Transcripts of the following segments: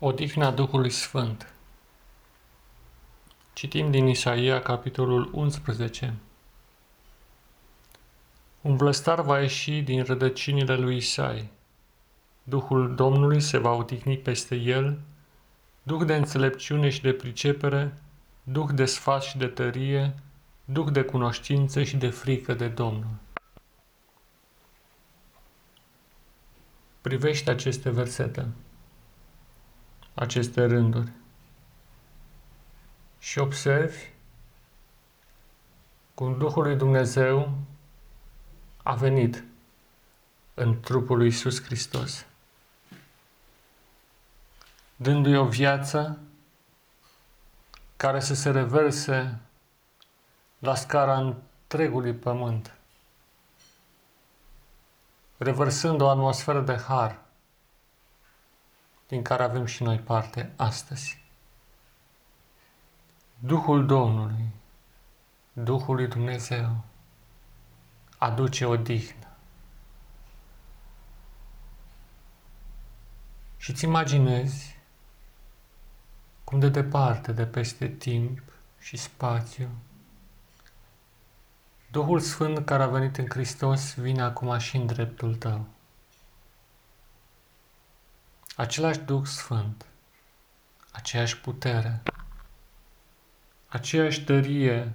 Odihna Duhului Sfânt Citim din Isaia, capitolul 11. Un vlăstar va ieși din rădăcinile lui Isai. Duhul Domnului se va odihni peste el, duh de înțelepciune și de pricepere, duh de sfat și de tărie, duh de cunoștință și de frică de Domnul. Privește aceste versete aceste rânduri. Și observi cum Duhul lui Dumnezeu a venit în trupul lui Iisus Hristos, dându-i o viață care să se reverse la scara întregului pământ, revărsând o atmosferă de har, din care avem și noi parte astăzi. Duhul Domnului, Duhul lui Dumnezeu, aduce odihnă. Și îți imaginezi cum de departe, de peste timp și spațiu, Duhul Sfânt care a venit în Hristos vine acum și în dreptul tău același Duh Sfânt, aceeași putere, aceeași tărie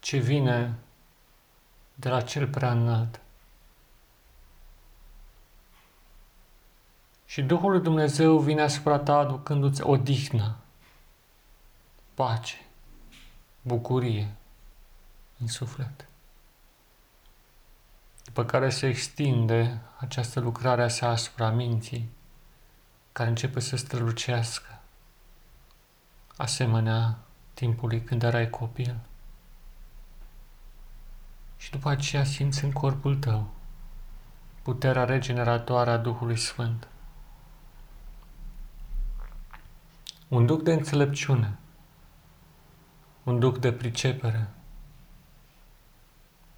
ce vine de la cel prea înalt. Și Duhul lui Dumnezeu vine asupra ta aducându-ți odihnă, pace, bucurie în suflet. După care se extinde această lucrare a sa asupra minții, care începe să strălucească, asemenea timpului când erai copil. Și după aceea simți în corpul tău puterea regeneratoare a Duhului Sfânt. Un duc de înțelepciune, un duc de pricepere,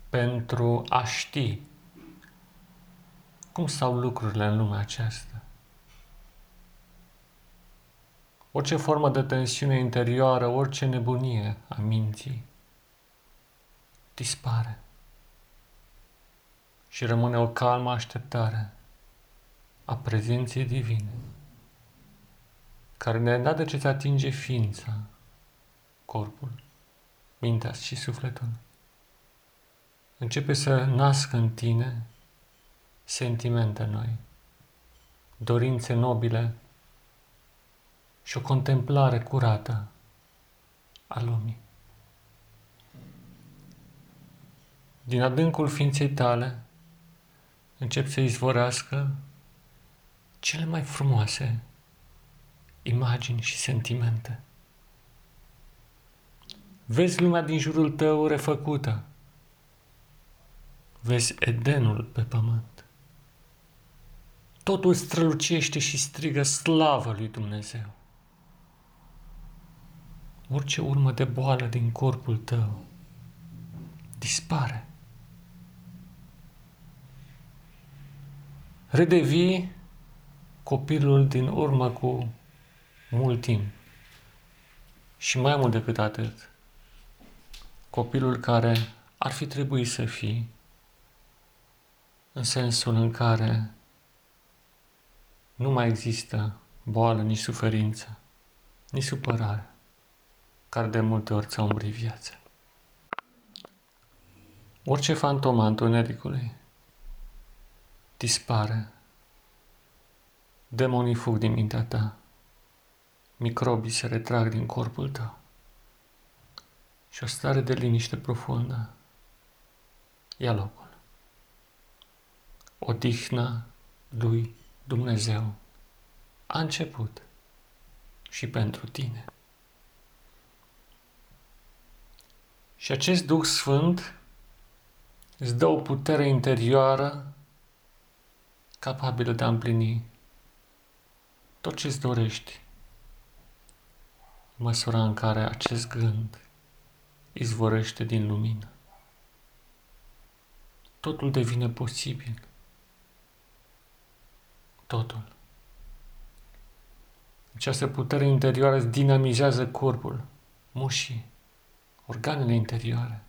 pentru a ști cum stau lucrurile în lumea aceasta. Orice formă de tensiune interioară, orice nebunie a minții dispare și rămâne o calmă așteptare a prezenței divine, care ne îndată ce ți atinge ființa, corpul, mintea și sufletul. Începe să nască în tine sentimente noi, dorințe nobile și o contemplare curată a lumii. Din adâncul ființei tale încep să izvorească cele mai frumoase imagini și sentimente. Vezi lumea din jurul tău refăcută. Vezi Edenul pe pământ. Totul strălucește și strigă slavă lui Dumnezeu orice urmă de boală din corpul tău dispare. Redevii copilul din urmă cu mult timp. Și mai mult decât atât, copilul care ar fi trebuit să fii, în sensul în care nu mai există boală, nici suferință, nici supărare care de multe ori ți-au umbrit viața. Orice fantomă a întunericului dispare. Demonii fug din mintea ta. Microbii se retrag din corpul tău. Și o stare de liniște profundă ia locul. Odihna lui Dumnezeu a început și pentru tine. Și acest Duh Sfânt îți dă o putere interioară capabilă de a împlini tot ce îți dorești, în măsura în care acest gând izvorăște din lumină. Totul devine posibil. Totul. Această putere interioară îți dinamizează corpul, mușii, organele interioare,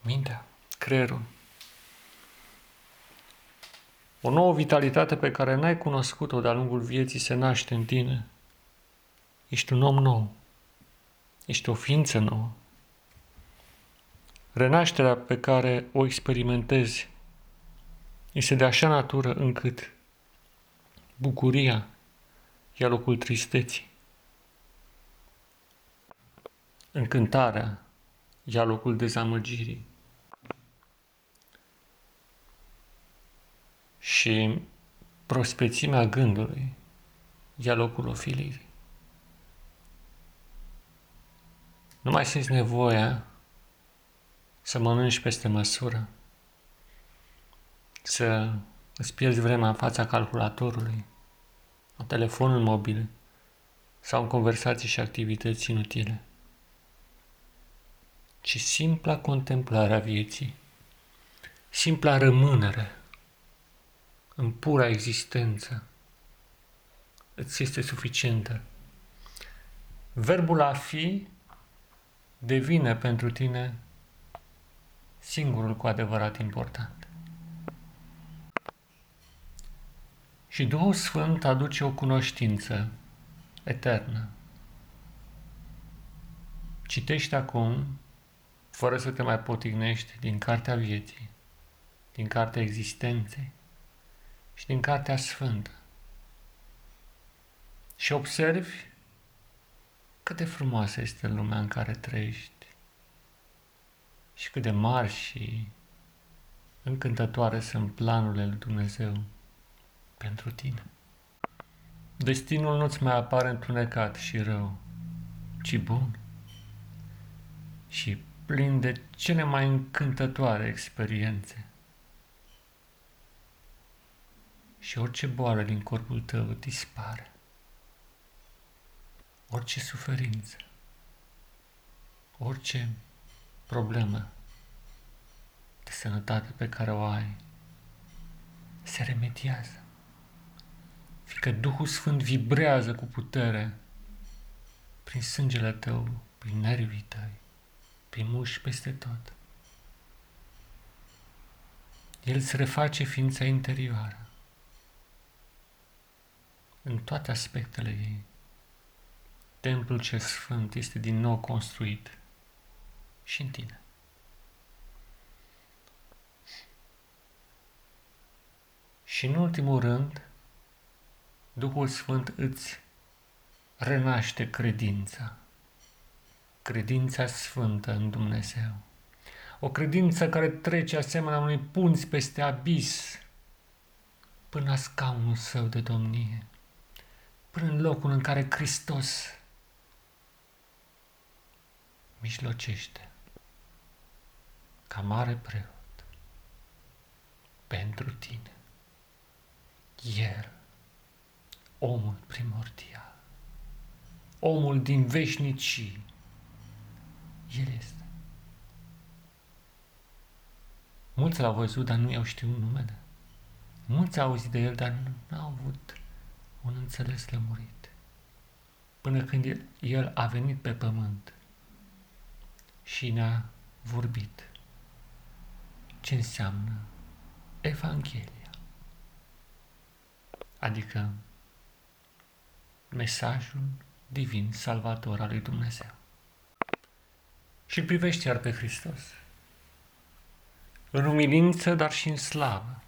mintea, creierul. O nouă vitalitate pe care n-ai cunoscut-o de-a lungul vieții se naște în tine. Ești un om nou. Ești o ființă nouă. Renașterea pe care o experimentezi este de așa natură încât bucuria ia locul tristeții. Încântarea ia locul dezamăgirii. Și prospețimea gândului ia locul ofilirii. Nu mai simți nevoia să mănânci peste măsură, să îți pierzi vremea în fața calculatorului, a telefonul mobil sau în conversații și activități inutile, ci simpla contemplare a vieții, simpla rămânere în pura existență îți este suficientă. Verbul a fi devine pentru tine singurul cu adevărat important. Și Duhul Sfânt aduce o cunoștință eternă. Citește acum, fără să te mai potignești, din Cartea Vieții, din Cartea Existenței și din Cartea Sfântă. Și observi cât de frumoasă este lumea în care trăiești și cât de mari și încântătoare sunt planurile lui Dumnezeu pentru tine. Destinul nu-ți mai apare întunecat și rău, ci bun și plin de cele mai încântătoare experiențe. Și orice boală din corpul tău dispare. Orice suferință, orice problemă de sănătate pe care o ai, se remediază fiindcă Duhul Sfânt vibrează cu putere prin sângele tău, prin nervii tăi, prin muși peste tot. El îți reface ființa interioară în toate aspectele ei. Templul cel sfânt este din nou construit și în tine. Și în ultimul rând, Duhul Sfânt îți renaște credința. Credința sfântă în Dumnezeu. O credință care trece asemenea unui punți peste abis până la scaunul său de domnie, până în locul în care Hristos mijlocește ca mare preot pentru tine. El omul primordial, omul din veșnicii. El este. Mulți l-au văzut, dar nu i-au știut numele. Mulți au auzit de el, dar nu au avut un înțeles lămurit. Până când el, el a venit pe pământ și ne-a vorbit ce înseamnă Evanghelia. Adică mesajul divin salvator al lui Dumnezeu. Și privește iar pe Hristos. În umilință, dar și în slavă.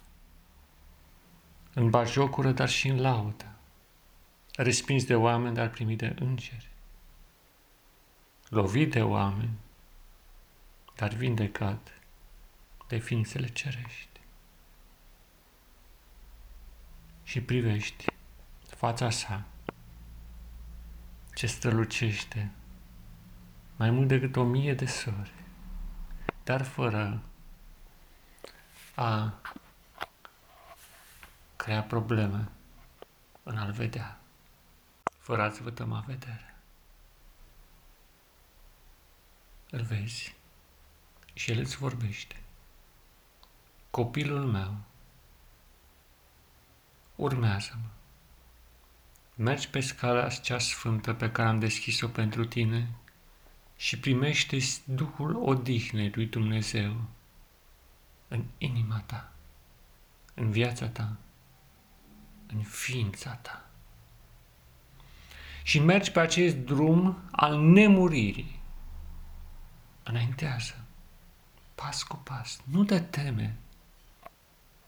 În bajocură, dar și în laudă. Respins de oameni, dar primit de îngeri. Lovit de oameni, dar vindecat de ființele cerești. Și privești fața sa ce strălucește mai mult decât o mie de sori, dar fără a crea probleme în a-l vedea, fără a-ți vătăma vedere. Îl vezi și el îți vorbește. Copilul meu, urmează-mă. mergi pe scala cea sfântă pe care am deschis-o pentru tine și primește Duhul odihnei lui Dumnezeu în inima ta, în viața ta, în ființa ta. Și mergi pe acest drum al nemuririi. Înaintează, pas cu pas, nu te teme,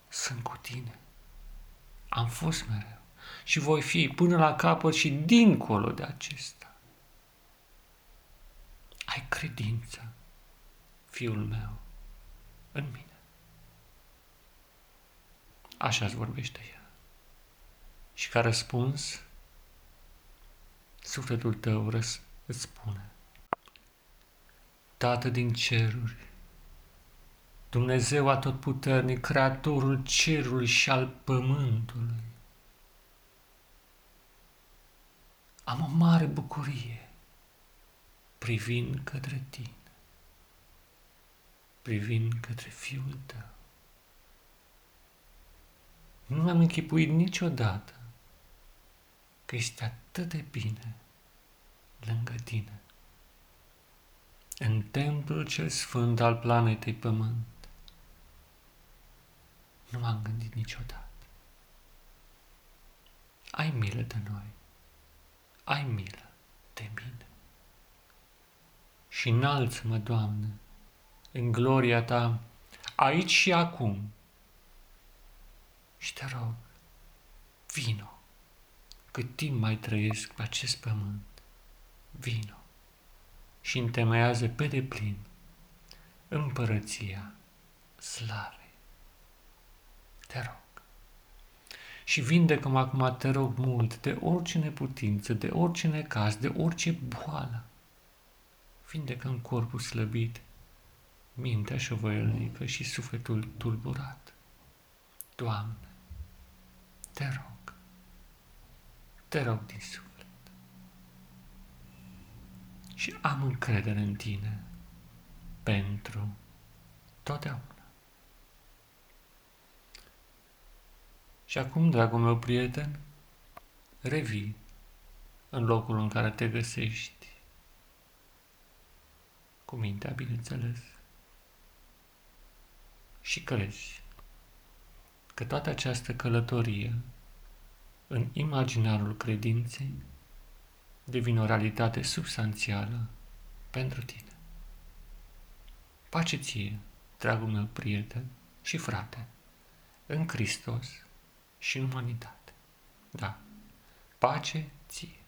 sunt cu tine. Am fost mereu și voi fi până la capăt și dincolo de acesta. Ai credință, fiul meu, în mine. Așa îți vorbește el. Și ca răspuns, sufletul tău răs, îți spune, Tată din ceruri, Dumnezeu atotputernic, Creatorul cerului și al pământului, am o mare bucurie privind către tine, privind către Fiul tău. Nu mi-am închipuit niciodată că este atât de bine lângă tine, în templul cel sfânt al planetei Pământ. Nu m-am gândit niciodată. Ai milă de noi, ai milă de mine. Și înalță-mă, Doamne, în gloria Ta, aici și acum, și te rog, vino, cât timp mai trăiesc pe acest pământ, vino și întemeiază pe deplin împărăția slavei. Te rog. Și vindecă-mă acum, te rog mult, de orice neputință, de orice necaz, de orice boală. Vindecă în corpul slăbit, mintea șovăielnică și sufletul tulburat. Doamne, te rog, te rog din suflet. Și am încredere în tine pentru totdeauna. Și acum, dragul meu prieten, revii în locul în care te găsești, cu mintea, bineînțeles, și crezi că toată această călătorie în imaginarul credinței devine o realitate substanțială pentru tine. Pace ție, dragul meu prieten și frate, în Hristos și în umanitate. Da, pace ție.